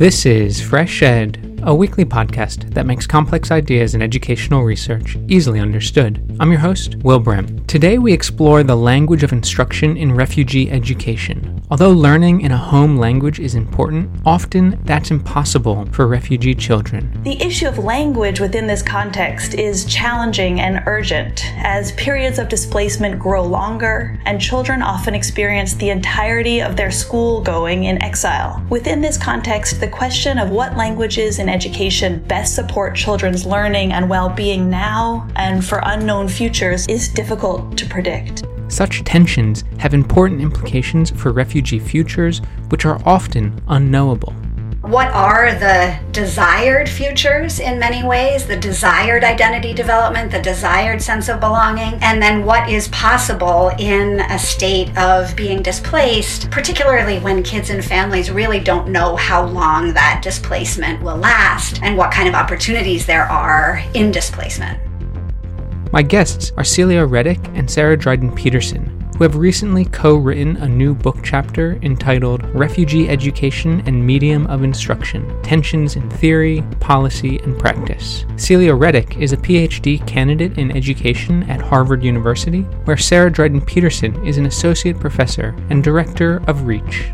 This is Fresh Ed, a weekly podcast that makes complex ideas in educational research easily understood. I'm your host, Will Brehm. Today we explore the language of instruction in refugee education. Although learning in a home language is important, often that's impossible for refugee children. The issue of language within this context is challenging and urgent as periods of displacement grow longer and children often experience the entirety of their school going in exile. Within this context, the question of what languages in education best support children's learning and well being now and for unknown futures is difficult to predict. Such tensions have important implications for refugee futures, which are often unknowable what are the desired futures in many ways, the desired identity development, the desired sense of belonging, and then what is possible in a state of being displaced, particularly when kids and families really don't know how long that displacement will last and what kind of opportunities there are in displacement. My guests are Celia Reddick and Sarah Dryden Peterson, who have recently co written a new book chapter entitled Refugee Education and Medium of Instruction Tensions in Theory, Policy, and Practice. Celia Reddick is a PhD candidate in education at Harvard University, where Sarah Dryden Peterson is an associate professor and director of REACH,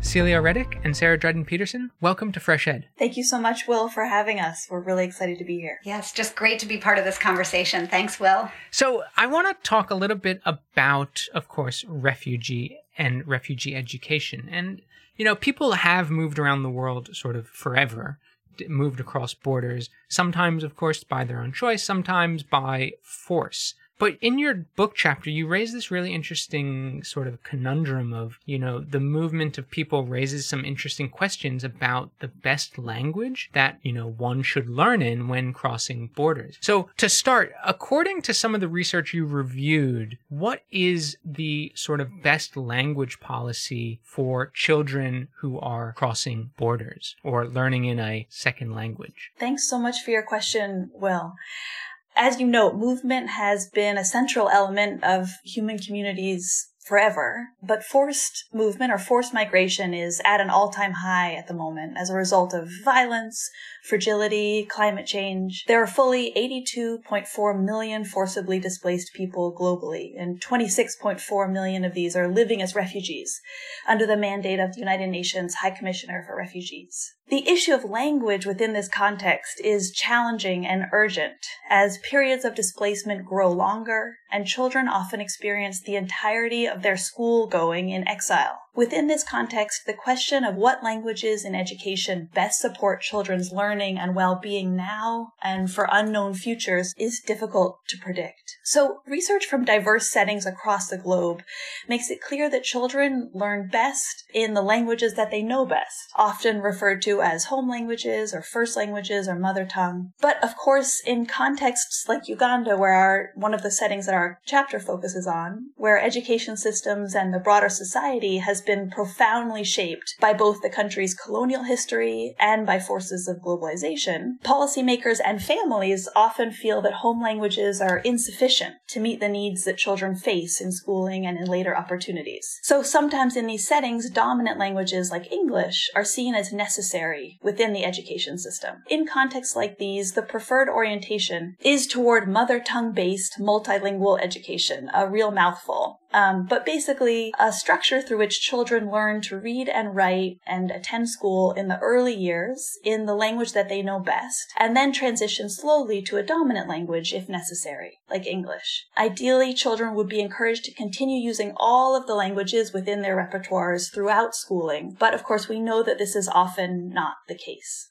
Celia Reddick and Sarah Dryden Peterson, welcome to Fresh Ed. Thank you so much, Will, for having us. We're really excited to be here. Yes, just great to be part of this conversation. Thanks, Will. So, I want to talk a little bit about, of course, refugee and refugee education. And, you know, people have moved around the world sort of forever, moved across borders, sometimes, of course, by their own choice, sometimes by force. But in your book chapter, you raise this really interesting sort of conundrum of, you know, the movement of people raises some interesting questions about the best language that, you know, one should learn in when crossing borders. So to start, according to some of the research you reviewed, what is the sort of best language policy for children who are crossing borders or learning in a second language? Thanks so much for your question, Will as you know, movement has been a central element of human communities forever. But forced movement or forced migration is at an all time high at the moment as a result of violence, fragility, climate change. There are fully 82.4 million forcibly displaced people globally, and 26.4 million of these are living as refugees under the mandate of the United Nations High Commissioner for Refugees. The issue of language within this context is challenging and urgent as periods of displacement grow longer and children often experience the entirety of their school going in exile. Within this context, the question of what languages in education best support children's learning and well-being now and for unknown futures is difficult to predict. So research from diverse settings across the globe makes it clear that children learn best in the languages that they know best, often referred to as home languages or first languages or mother tongue. But of course, in contexts like Uganda, where our, one of the settings that our chapter focuses on, where education systems and the broader society has been profoundly shaped by both the country's colonial history and by forces of globalization, policymakers and families often feel that home languages are insufficient to meet the needs that children face in schooling and in later opportunities. So sometimes in these settings, dominant languages like English are seen as necessary within the education system. In contexts like these, the preferred orientation is toward mother tongue based multilingual education, a real mouthful. Um, but basically, a structure through which children learn to read and write and attend school in the early years in the language that they know best, and then transition slowly to a dominant language if necessary, like English. Ideally, children would be encouraged to continue using all of the languages within their repertoires throughout schooling, but of course, we know that this is often not the case.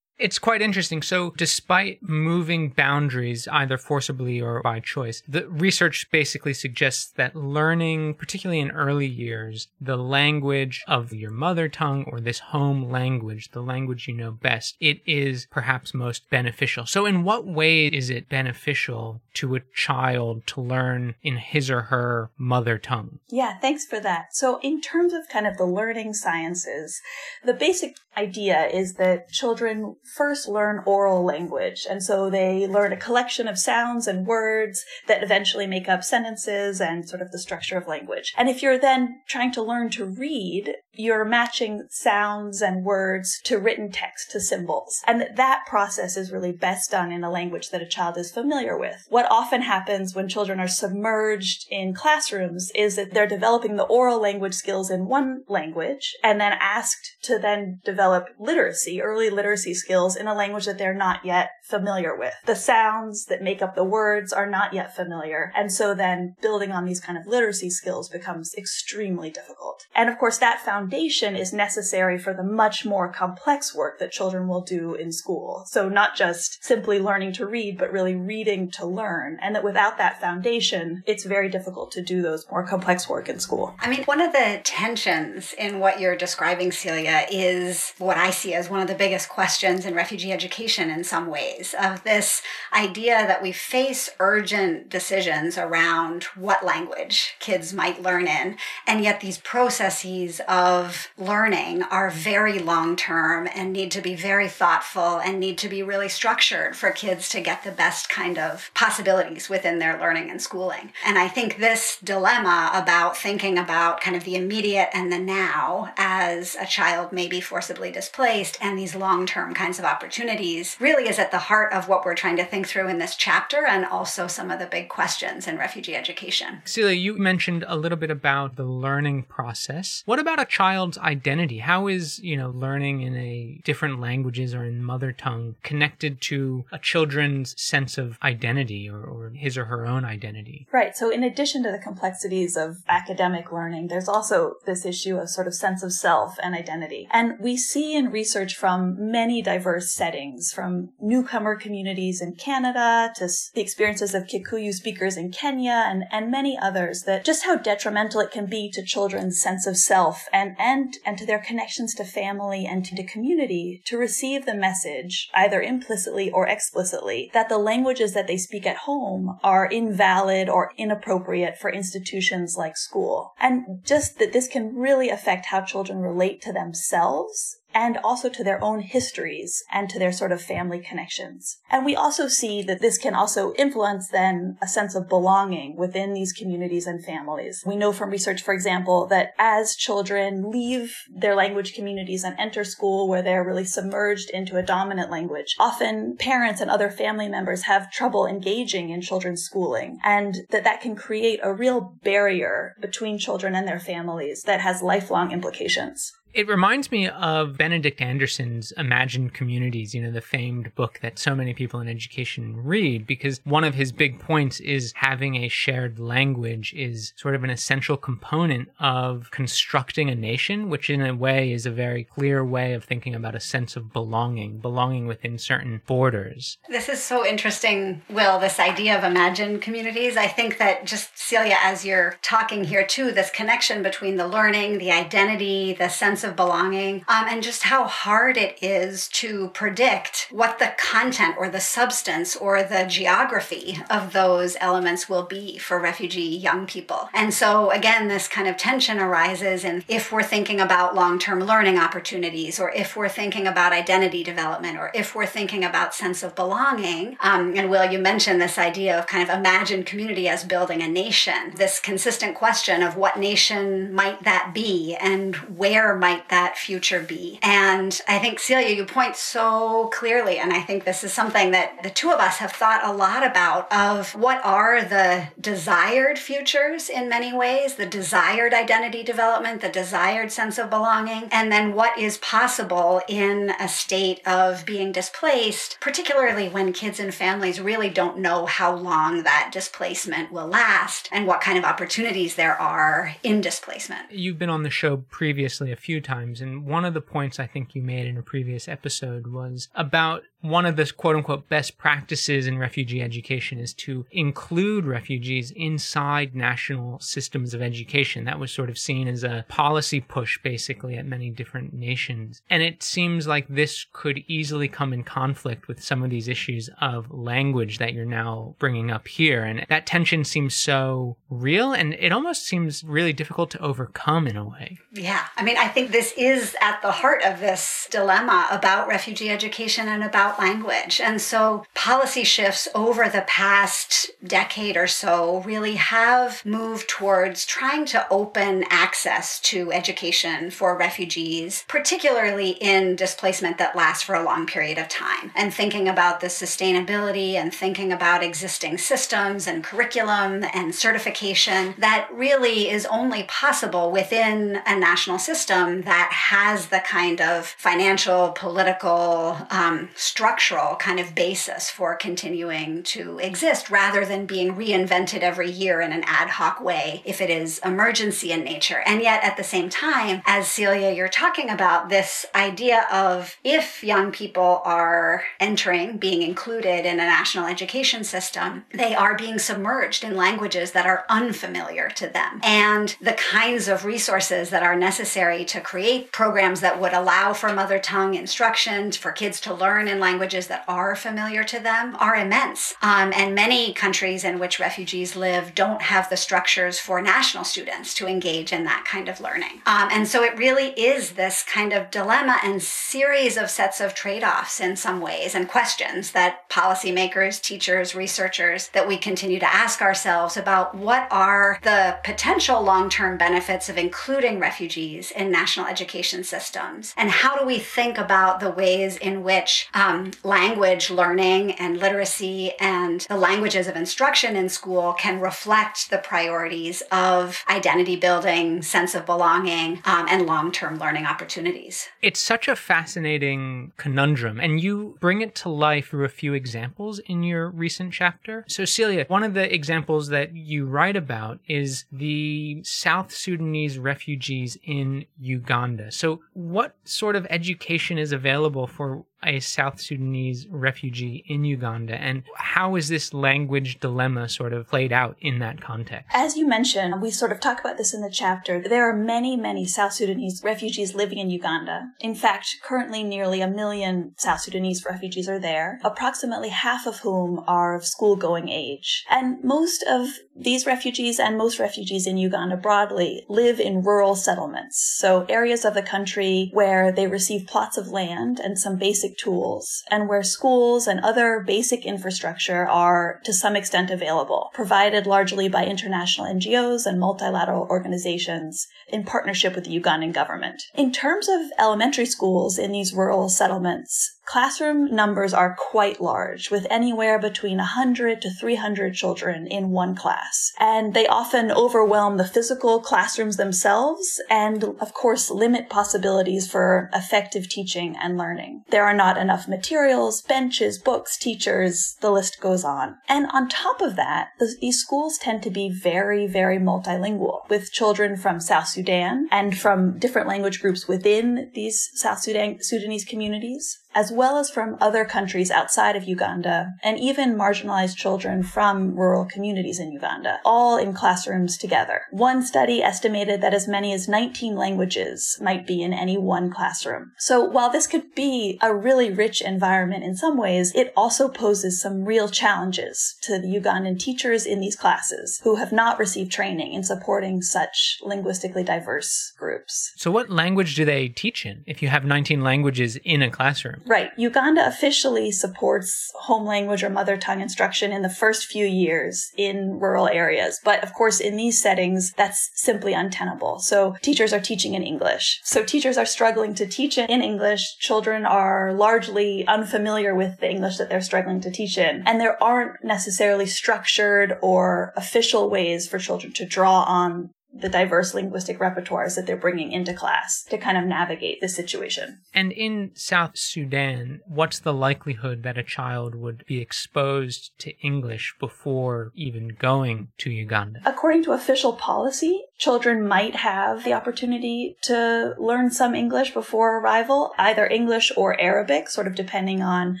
It's quite interesting. So, despite moving boundaries either forcibly or by choice, the research basically suggests that learning, particularly in early years, the language of your mother tongue or this home language, the language you know best, it is perhaps most beneficial. So, in what way is it beneficial to a child to learn in his or her mother tongue? Yeah, thanks for that. So, in terms of kind of the learning sciences, the basic idea is that children first learn oral language. And so they learn a collection of sounds and words that eventually make up sentences and sort of the structure of language. And if you're then trying to learn to read, you're matching sounds and words to written text, to symbols. And that process is really best done in a language that a child is familiar with. What often happens when children are submerged in classrooms is that they're developing the oral language skills in one language and then asked to then develop literacy, early literacy skills in a language that they're not yet familiar with. The sounds that make up the words are not yet familiar. And so then building on these kind of literacy skills becomes extremely difficult. And of course, that foundation is necessary for the much more complex work that children will do in school. So not just simply learning to read, but really reading to learn. And that without that foundation, it's very difficult to do those more complex work in school. I mean, one of the tensions in what you're describing, Celia, is what I see as one of the biggest questions in refugee education in some ways of this idea that we face urgent decisions around what language kids might learn in. And yet these processes of learning are very long term and need to be very thoughtful and need to be really structured for kids to get the best kind of possibilities within their learning and schooling. And I think this dilemma about thinking about kind of the immediate and the now as a child may be forcibly displaced and these long term kinds of opportunities really is at the heart of what we're trying to think through in this chapter and also some of the big questions in refugee education. Celia, you mentioned a little bit about the learning process. What about a child's identity? How is, you know, learning in a different languages or in mother tongue connected to a children's sense of identity or, or his or her own identity? Right. So in addition to the complexities of academic learning, there's also this issue of sort of sense of self and identity. And we see in research from many diverse settings, from newcomer communities in Canada to the experiences of Kikuyu speakers in Kenya and, and many others, that just how detrimental it can be to children's sense of self and, and, and to their connections to family and to community to receive the message, either implicitly or explicitly, that the languages that they speak at home are invalid or inappropriate for institutions like school. And just that this can really affect how children relate to themselves and also to their own histories and to their sort of family connections. And we also see that this can also influence then a sense of belonging within these communities and families. We know from research, for example, that as children leave their language communities and enter school where they're really submerged into a dominant language, often parents and other family members have trouble engaging in children's schooling and that that can create a real barrier between children and their families that has lifelong implications. It reminds me of Benedict Anderson's Imagined Communities, you know, the famed book that so many people in education read, because one of his big points is having a shared language is sort of an essential component of constructing a nation, which in a way is a very clear way of thinking about a sense of belonging, belonging within certain borders. This is so interesting, Will, this idea of imagined communities. I think that just, Celia, as you're talking here too, this connection between the learning, the identity, the sense of belonging, um, and just how hard it is to predict what the content or the substance or the geography of those elements will be for refugee young people. And so, again, this kind of tension arises in if we're thinking about long term learning opportunities, or if we're thinking about identity development, or if we're thinking about sense of belonging. Um, and Will, you mentioned this idea of kind of imagined community as building a nation, this consistent question of what nation might that be and where might might that future be? And I think, Celia, you point so clearly, and I think this is something that the two of us have thought a lot about of what are the desired futures in many ways, the desired identity development, the desired sense of belonging, and then what is possible in a state of being displaced, particularly when kids and families really don't know how long that displacement will last and what kind of opportunities there are in displacement. You've been on the show previously a few times, and one of the points I think you made in a previous episode was about one of the quote unquote best practices in refugee education is to include refugees inside national systems of education. That was sort of seen as a policy push basically at many different nations. And it seems like this could easily come in conflict with some of these issues of language that you're now bringing up here. And that tension seems so real and it almost seems really difficult to overcome in a way. Yeah. I mean, I think this is at the heart of this dilemma about refugee education and about language. And so policy shifts over the past decade or so really have moved towards trying to open access to education for refugees, particularly in displacement that lasts for a long period of time. And thinking about the sustainability and thinking about existing systems and curriculum and certification that really is only possible within a national system that has the kind of financial, political, um, structural kind of basis for continuing to exist rather than being reinvented every year in an ad hoc way if it is emergency in nature. And yet at the same time, as Celia, you're talking about this idea of if young people are entering, being included in a national education system, they are being submerged in languages that are unfamiliar to them. And the kinds of resources that are necessary to create programs that would allow for mother tongue instruction for kids to learn in languages that are familiar to them are immense. Um, and many countries in which refugees live don't have the structures for national students to engage in that kind of learning. Um, and so it really is this kind of dilemma and series of sets of trade offs in some ways and questions that policymakers, teachers, researchers, that we continue to ask ourselves about what are the potential long term benefits of including refugees in national education systems and how do we think about the ways in which um, language learning and literacy and the languages of instruction in school can reflect the priorities of identity building, sense of belonging, um, and long term learning opportunities. It's such a fascinating conundrum, and you bring it to life through a few examples in your recent chapter. So, Celia, one of the examples that you write about is the South Sudanese refugees in Uganda. So, what sort of education is available for a South Sudanese refugee in Uganda, and how is this language dilemma sort of played out in that context? As you mentioned, we sort of talk about this in the chapter. There are many, many South Sudanese refugees living in Uganda. In fact, currently nearly a million South Sudanese refugees are there, approximately half of whom are of school going age. And most of these refugees and most refugees in Uganda broadly live in rural settlements. So areas of the country where they receive plots of land and some basic tools and where schools and other basic infrastructure are to some extent available, provided largely by international NGOs and multilateral organizations in partnership with the Ugandan government. In terms of elementary schools in these rural settlements, Classroom numbers are quite large, with anywhere between 100 to 300 children in one class. And they often overwhelm the physical classrooms themselves and, of course, limit possibilities for effective teaching and learning. There are not enough materials, benches, books, teachers, the list goes on. And on top of that, these schools tend to be very, very multilingual, with children from South Sudan and from different language groups within these South Sudan, Sudanese communities as well as from other countries outside of Uganda, and even marginalized children from rural communities in Uganda, all in classrooms together. One study estimated that as many as 19 languages might be in any one classroom. So while this could be a really rich environment in some ways, it also poses some real challenges to the Ugandan teachers in these classes who have not received training in supporting such linguistically diverse groups. So what language do they teach in if you have 19 languages in a classroom? Right. Uganda officially supports home language or mother tongue instruction in the first few years in rural areas. But of course, in these settings, that's simply untenable. So teachers are teaching in English. So teachers are struggling to teach in English. Children are largely unfamiliar with the English that they're struggling to teach in. And there aren't necessarily structured or official ways for children to draw on the diverse linguistic repertoires that they're bringing into class to kind of navigate the situation. And in South Sudan, what's the likelihood that a child would be exposed to English before even going to Uganda? According to official policy, children might have the opportunity to learn some English before arrival, either English or Arabic, sort of depending on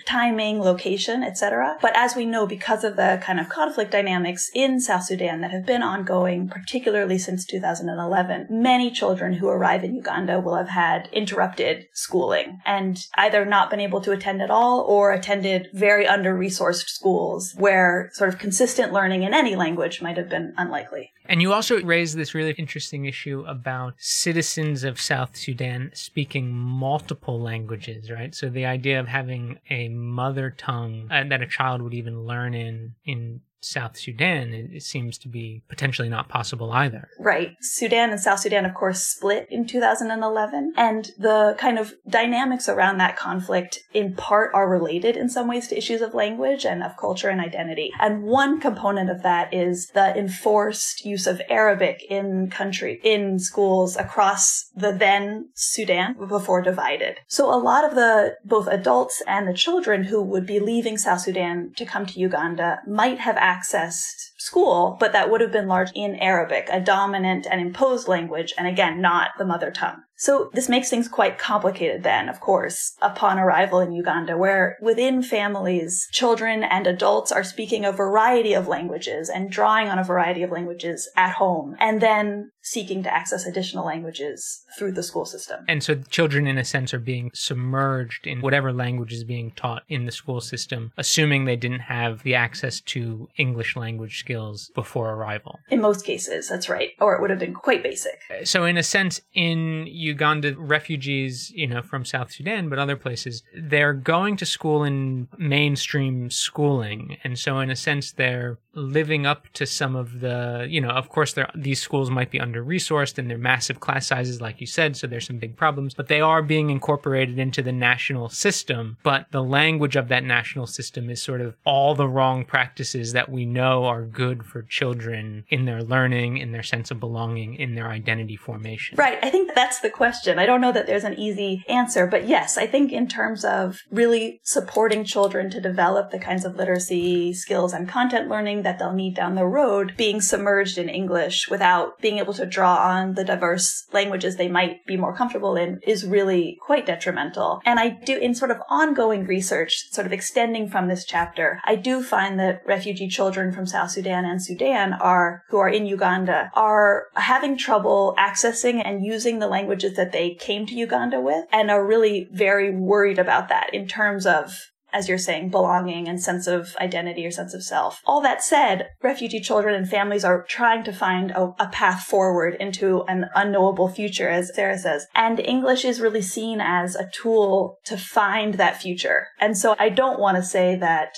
timing, location, etc. But as we know, because of the kind of conflict dynamics in South Sudan that have been ongoing, particularly since 2011, many children who arrive in Uganda will have had interrupted schooling and either not been able to attend at all or attended very under resourced schools where sort of consistent learning in any language might have been unlikely. And you also raised this really interesting issue about citizens of South Sudan speaking multiple languages, right? So the idea of having a mother tongue uh, that a child would even learn in in South Sudan, it, it, seems to be potentially not possible either. Right. Sudan and South Sudan, of course, split in 2011. And the kind of dynamics around that conflict, in part, are related in some ways to issues of language and of culture and identity. And one component of that is the enforced use of Arabic in country, in schools across the then Sudan before divided. So a lot of the both adults and the children who would be leaving South Sudan to come to Uganda might have accessed school, but that would have been largely in Arabic, a dominant and imposed language, and again, not the mother tongue. So this makes things quite complicated then, of course, upon arrival in Uganda, where within families, children and adults are speaking a variety of languages and drawing on a variety of languages at home, and then seeking to access additional languages through the school system. And so children, in a sense, are being submerged in whatever language is being taught in the school system, assuming they didn't have the access to English language skills before arrival. In most cases, that's right. Or it would have been quite basic. So, in a sense, in Uganda, refugees, you know, from South Sudan, but other places, they're going to school in mainstream schooling. And so, in a sense, they're living up to some of the, you know, of course, these schools might be under resourced and they're massive class sizes, like you said, so there's some big problems, but they are being incorporated into the national system. But the language of that national system is sort of all the wrong practices that we know are good for children in their learning, in their sense of belonging, in their identity formation. Right. I think that's the question. I don't know that there's an easy answer, but yes, I think in terms of really supporting children to develop the kinds of literacy skills and content learning that they'll need down the road, being submerged in English without being able to draw on the diverse languages they might be more comfortable in is really quite detrimental. And I do, in sort of ongoing research, sort of extending from this chapter, I do find that refugee children from South Sudan and Sudan are, who are in Uganda, are having trouble accessing and using the languages that they came to Uganda with and are really very worried about that in terms of as you're saying, belonging and sense of identity or sense of self. All that said, refugee children and families are trying to find a, a, path forward into an unknowable future, as Sarah says. And English is really seen as a tool to find that future. And so I don't want to say that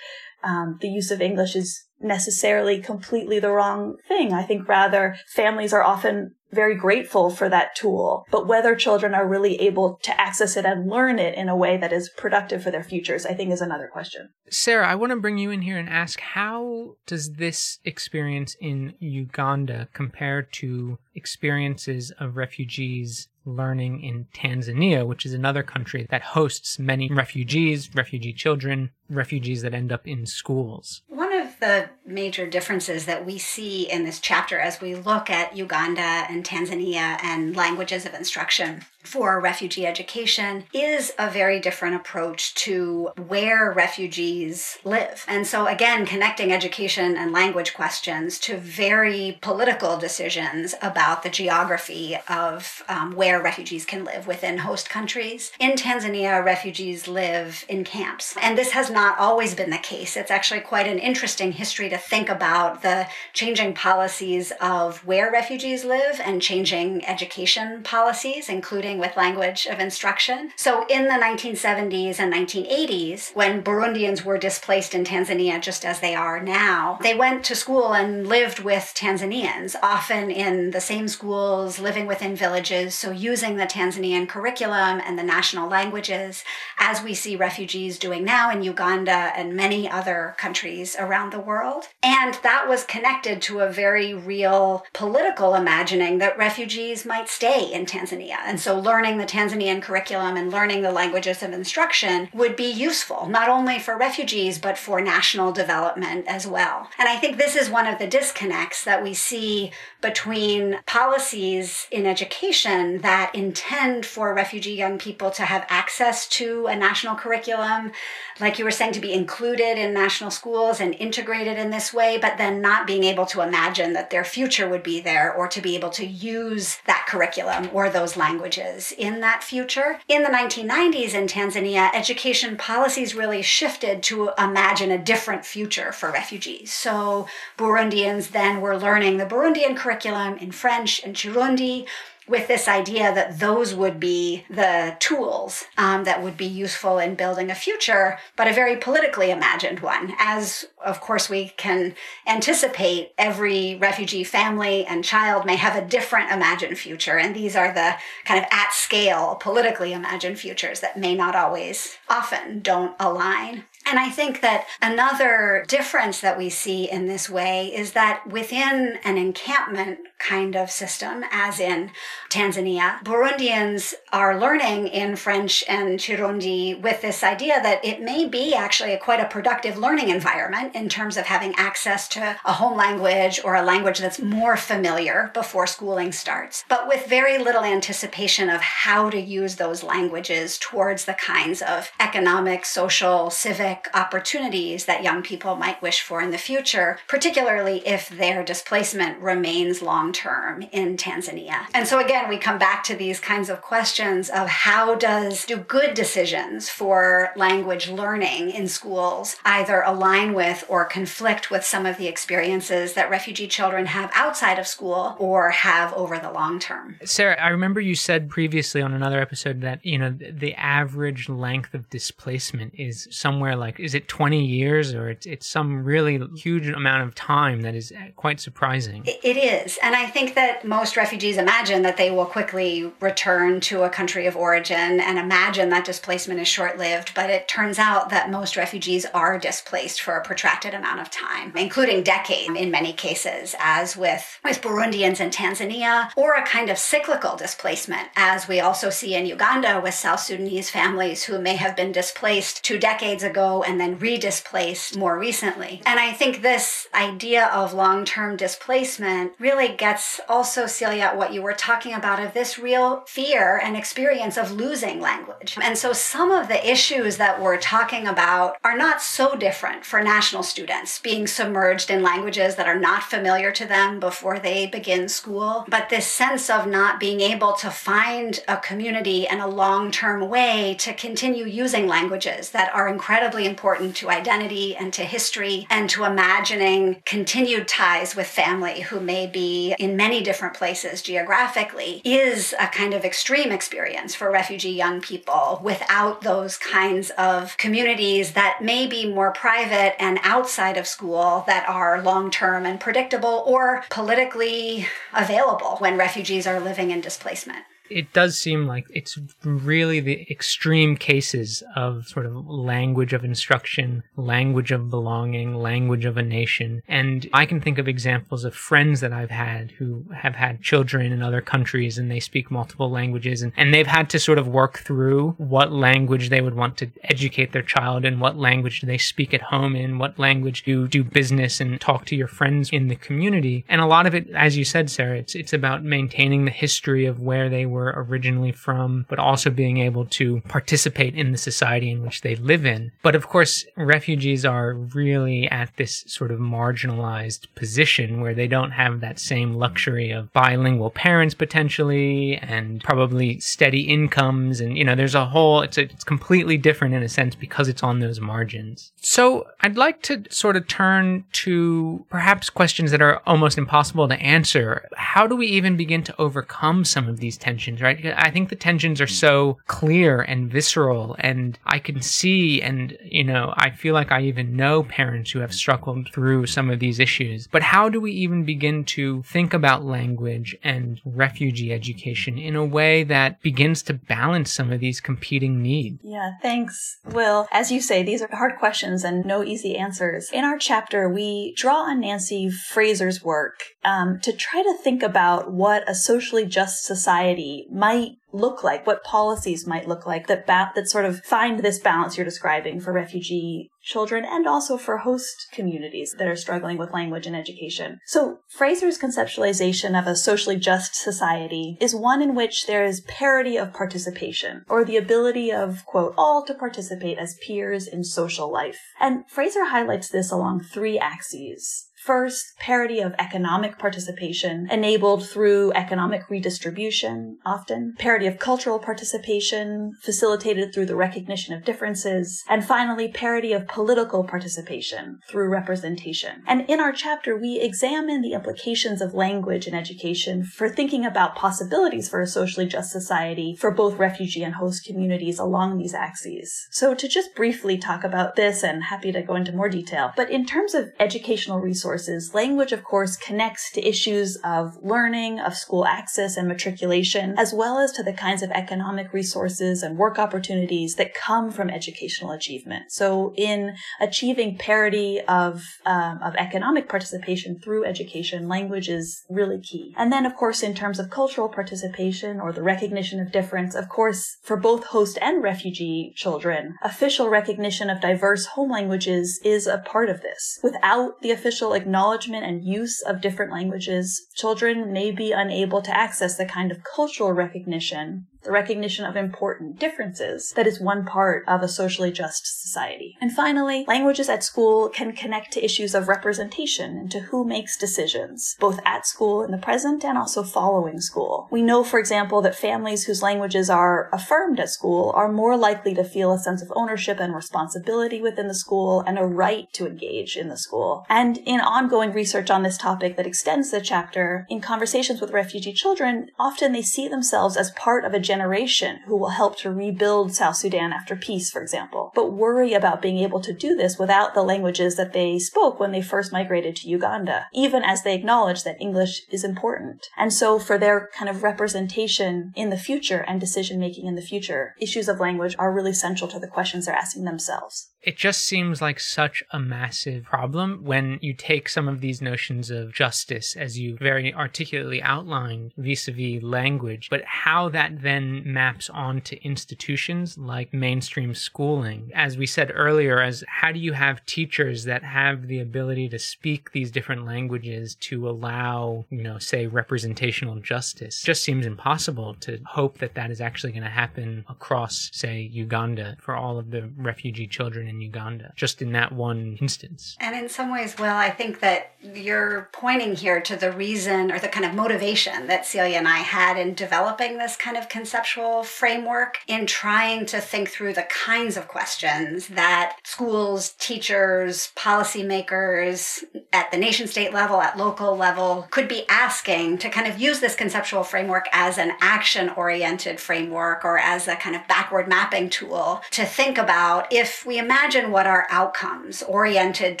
um, the use of English is necessarily completely the wrong thing. I think rather families are often very grateful for that tool, but whether children are really able to access it and learn it in a way that is productive for their futures, I think is another question. Sarah, I want to bring you in here and ask how does this experience in Uganda compare to experiences of refugees learning in Tanzania, which is another country that hosts many refugees, refugee children, refugees that end up in schools? One of the major differences that we see in this chapter as we look at Uganda and Tanzania and languages of instruction for refugee education is a very different approach to where refugees live. And so, again, connecting education and language questions to very political decisions about the geography of um, where refugees can live within host countries. In Tanzania, refugees live in camps. And this has not always been the case. It's actually quite an interesting history to think about the changing policies of where refugees live and changing education policies, including with language of instruction. So in the 1970s and 1980s, when Burundians were displaced in Tanzania just as they are now, they went to school and lived with Tanzanians, often in the same schools, living within villages, so using the Tanzanian curriculum and the national languages, as we see refugees doing now in Uganda and many other countries around the world. And that was connected to a very real political imagining that refugees might stay in Tanzania. And so learning the Tanzanian curriculum and learning the languages of instruction would be useful, not only for refugees, but for national development as well. And I think this is one of the disconnects that we see between policies in education that intend for refugee young people to have access to a national curriculum, like you were saying, to be included in national schools and integrated in this way, but then not being able to imagine that their future would be there or to be able to use that curriculum or those languages in that future. In the 1990s in Tanzania, education policies really shifted to imagine a different future for refugees. So Burundians then were learning the Burundian curriculum in French and Kirundi with this idea that those would be the tools um, that would be useful in building a future, but a very politically imagined one. As, of course, we can anticipate, every refugee family and child may have a different imagined future. And these are the kind of at scale, politically imagined futures that may not always, often don't align. And I think that another difference that we see in this way is that within an encampment kind of system, as in Tanzania, Burundians are learning in French and Kirundi with this idea that it may be actually a quite a productive learning environment in terms of having access to a home language or a language that's more familiar before schooling starts, but with very little anticipation of how to use those languages towards the kinds of economic, social, civic, opportunities that young people might wish for in the future, particularly if their displacement remains long term in Tanzania. And so again, we come back to these kinds of questions of how does do good decisions for language learning in schools either align with or conflict with some of the experiences that refugee children have outside of school or have over the long term. Sarah, I remember you said previously on another episode that, you know, the average length of displacement is somewhere like is it 20 years or it's, it's some really huge amount of time that is uh, quite surprising it is and i think that most refugees imagine that they will quickly return to a country of origin and imagine that displacement is short-lived but it turns out that most refugees are displaced for a protracted amount of time including decades in many cases as with with burundians in tanzania or a kind of cyclical displacement as we also see in uganda with south sudanese families who may have been displaced two decades ago and then redisplaced more recently. And I think this idea of long term displacement really gets also, Celia, what you were talking about of this real fear and experience of losing language. And so some of the issues that we're talking about are not so different for national students being submerged in languages that are not familiar to them before they begin school. But this sense of not being able to find a community and a long term way to continue using languages that are incredibly important to identity and to history and to imagining continued ties with family who may be in many different places geographically is a kind of extreme experience for refugee young people without those kinds of communities that may be more private and outside of school that are long term and predictable or politically available when refugees are living in displacement it does seem like it's really the extreme cases of sort of language of instruction, language of belonging, language of a nation. And I can think of examples of friends that I've had who have had children in other countries and they speak multiple languages and, and they've had to sort of work through what language they would want to educate their child in, what language do they speak at home in, what language do you do business and talk to your friends in the community. And a lot of it, as you said, Sarah, it's, it's about maintaining the history of where they were were originally from, but also being able to participate in the society in which they live in. But of course, refugees are really at this sort of marginalized position where they don't have that same luxury of bilingual parents potentially and probably steady incomes. And, you know, there's a whole, it's, a, it's completely different in a sense because it's on those margins. So I'd like to sort of turn to perhaps questions that are almost impossible to answer. How do we even begin to overcome some of these tensions? Tensions, right? I think the tensions are so clear and visceral, and I can see, and, you know, I feel like I even know parents who have struggled through some of these issues. But how do we even begin to think about language and refugee education in a way that begins to balance some of these competing needs? Yeah, thanks, Will. As you say, these are hard questions and no easy answers. In our chapter, we draw on Nancy Fraser's work um, to try to think about what a socially just society might look like, what policies might look like that ba- that sort of find this balance you're describing for refugee children and also for host communities that are struggling with language and education. So Fraser's conceptualization of a socially just society is one in which there is parity of participation or the ability of quote all to participate as peers in social life. And Fraser highlights this along three axes. First, parity of economic participation enabled through economic redistribution, often. Parity of cultural participation facilitated through the recognition of differences. And finally, parity of political participation through representation. And in our chapter, we examine the implications of language in education for thinking about possibilities for a socially just society for both refugee and host communities along these axes. So to just briefly talk about this and happy to go into more detail, but in terms of educational resources, resources, language, of course, connects to issues of learning, of school access and matriculation, as well as to the kinds of economic resources and work opportunities that come from educational achievement. So in achieving parity of, um, of economic participation through education, language is really key. And then, of course, in terms of cultural participation or the recognition of difference, of course, for both host and refugee children, official recognition of diverse home languages is a part of this. Without the official acknowledgement and use of different languages, children may be unable to access the kind of cultural recognition the recognition of important differences that is one part of a socially just society. And finally, languages at school can connect to issues of representation and to who makes decisions, both at school in the present and also following school. We know, for example, that families whose languages are affirmed at school are more likely to feel a sense of ownership and responsibility within the school and a right to engage in the school. And in ongoing research on this topic that extends the chapter, in conversations with refugee children, often they see themselves as part of a generation who will help to rebuild South Sudan after peace, for example, but worry about being able to do this without the languages that they spoke when they first migrated to Uganda, even as they acknowledge that English is important. And so for their kind of representation in the future and decision making in the future, issues of language are really central to the questions they're asking themselves. It just seems like such a massive problem when you take some of these notions of justice, as you very articulately outlined vis a vis language, but how that then maps onto institutions like mainstream schooling. As we said earlier, as how do you have teachers that have the ability to speak these different languages to allow, you know, say representational justice? It just seems impossible to hope that that is actually going to happen across, say, Uganda for all of the refugee children in Uganda, just in that one instance. And in some ways, well, I think that you're pointing here to the reason or the kind of motivation that Celia and I had in developing this kind of conceptual framework in trying to think through the kinds of questions that schools, teachers, policymakers at the nation state level, at local level could be asking to kind of use this conceptual framework as an action oriented framework or as a kind of backward mapping tool to think about if we imagine what our outcomes oriented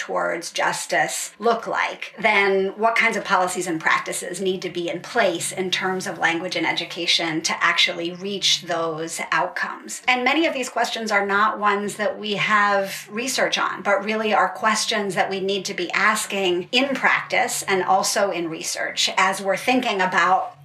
towards justice look like, then what kinds of policies and practices need to be in place in terms of language and education to actually reach those outcomes. And many of these questions are not ones that we have research on, but really are questions that we need to be asking in practice and also in research as we're thinking about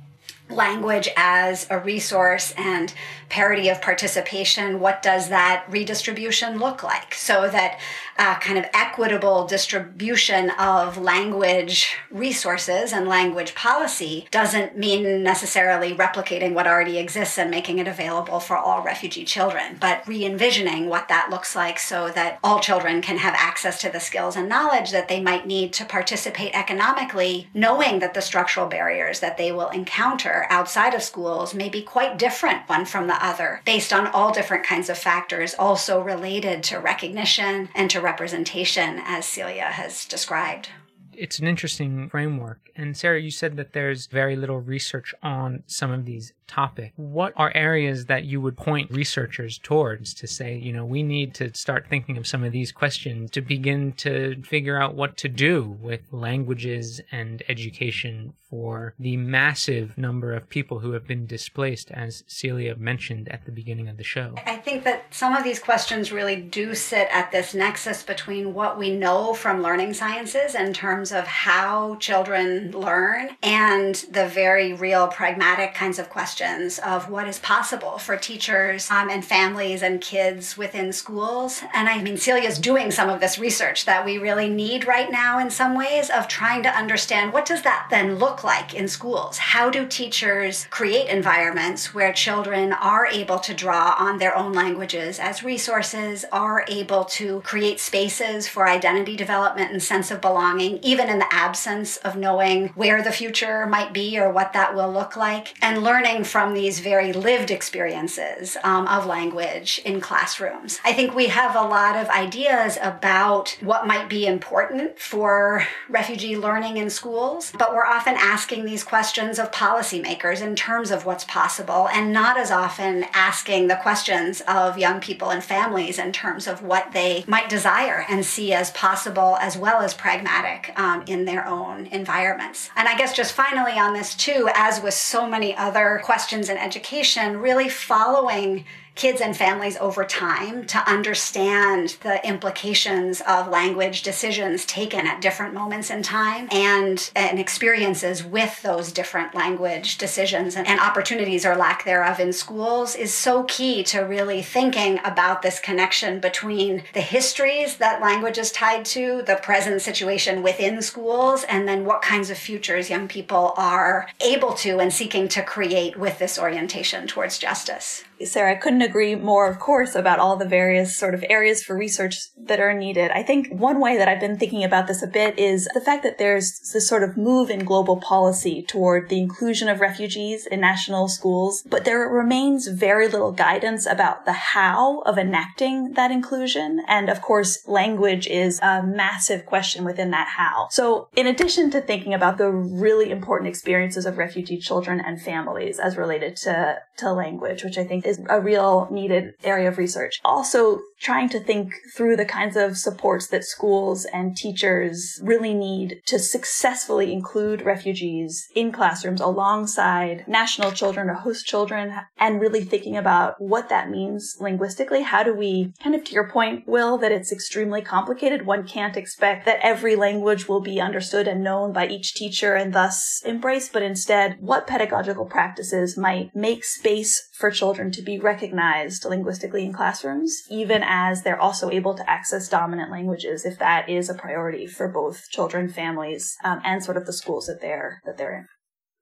language as a resource and parity of participation, what does that redistribution look like? So that uh, kind of equitable distribution of language resources and language policy doesn't mean necessarily replicating what already exists and making it available for all refugee children, but re envisioning what that looks like so that all children can have access to the skills and knowledge that they might need to participate economically, knowing that the structural barriers that they will encounter outside of schools may be quite different one from the other, based on all different kinds of factors, also related to recognition and to representation, as Celia has described. it's an interesting framework. And Sarah, you said that there's very little research on some of these topics. What are areas that you would point researchers towards to say, you know, we need to start thinking of some of these questions to begin to figure out what to do with languages and education for the massive number of people who have been displaced, as Celia mentioned at the beginning of the show? I think that some of these questions really do sit at this nexus between what we know from learning sciences in terms of how children learn and the very real pragmatic kinds of questions of what is possible for teachers um, and families and kids within schools. And I mean, Celia's doing some of this research that we really need right now in some ways of trying to understand what does that then look like in schools? How do teachers create environments where children are able to draw on their own languages as resources, are able to create spaces for identity development and sense of belonging, even in the absence of knowing where the future might be or what that will look like, and learning from these very lived experiences um, of language in classrooms. I think we have a lot of ideas about what might be important for refugee learning in schools, but we're often asking these questions of policymakers in terms of what's possible and not as often asking the questions of young people and families in terms of what they might desire and see as possible as well as pragmatic um, in their own environments. And I guess just finally on this too, as with so many other questions in education, really following kids and families over time to understand the implications of language decisions taken at different moments in time and, and experiences with those different language decisions and, and opportunities or lack thereof in schools is so key to really thinking about this connection between the histories that language is tied to, the present situation within schools, and then what kinds of futures young people are able to and seeking to create with this orientation towards justice. Sarah, I couldn't agree more, of course, about all the various sort of areas for research that are needed. I think one way that I've been thinking about this a bit is the fact that there's this sort of move in global policy toward the inclusion of refugees in national schools, but there remains very little guidance about the how of enacting that inclusion. And of course, language is a massive question within that how. So in addition to thinking about the really important experiences of refugee children and families as related to, to language, which I think is a real needed area of research. Also, trying to think through the kinds of supports that schools and teachers really need to successfully include refugees in classrooms alongside national children or host children and really thinking about what that means linguistically. How do we kind of to your point, Will, that it's extremely complicated. One can't expect that every language will be understood and known by each teacher and thus embraced, but instead what pedagogical practices might make space for children to be recognized linguistically in classrooms, even as they're also able to access dominant languages if that is a priority for both children, families, um, and sort of the schools that they're that they're in.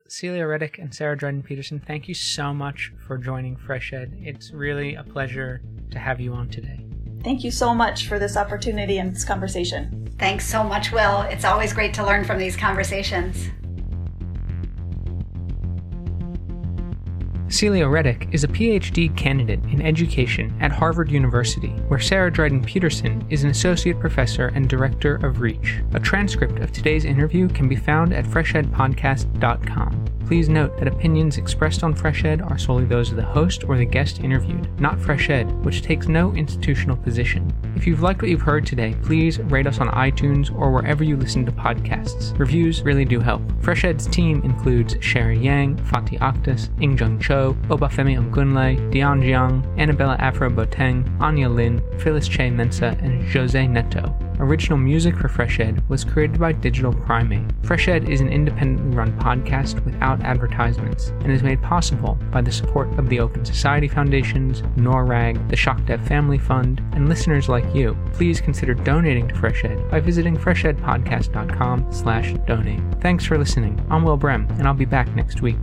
Celia Reddick and Sarah Dryden Peterson, thank you so much for joining Fresh Ed. It's really a pleasure to have you on today. Thank you so much for this opportunity and this conversation. Thanks so much, Will. It's always great to learn from these conversations. Celia Reddick is a PhD candidate in education at Harvard University, where Sarah Dryden Peterson is an associate professor and director of REACH. A transcript of today's interview can be found at freshedpodcast.com. Please note that opinions expressed on Fresh Ed are solely those of the host or the guest interviewed, not Fresh Ed, which takes no institutional position. If you've liked what you've heard today, please rate us on iTunes or wherever you listen to podcasts. Reviews really do help. Fresh Ed's team includes Sherry Yang, Fatih Akhtas, Ingjung Cho, Obafemi Ogunle, Dion Jiang, Annabella Afro Boateng, Anya Lin, Phyllis Che Mensa, and Jose Neto. Original music for Fresh Ed was created by Digital Primate. Fresh Ed is an independently run podcast without advertisements and is made possible by the support of the Open Society Foundations, NORAG, the ShockDev Family Fund, and listeners like you. Please consider donating to Fresh Ed by visiting freshedpodcast.com slash donate. Thanks for listening. I'm Will Brehm, and I'll be back next week.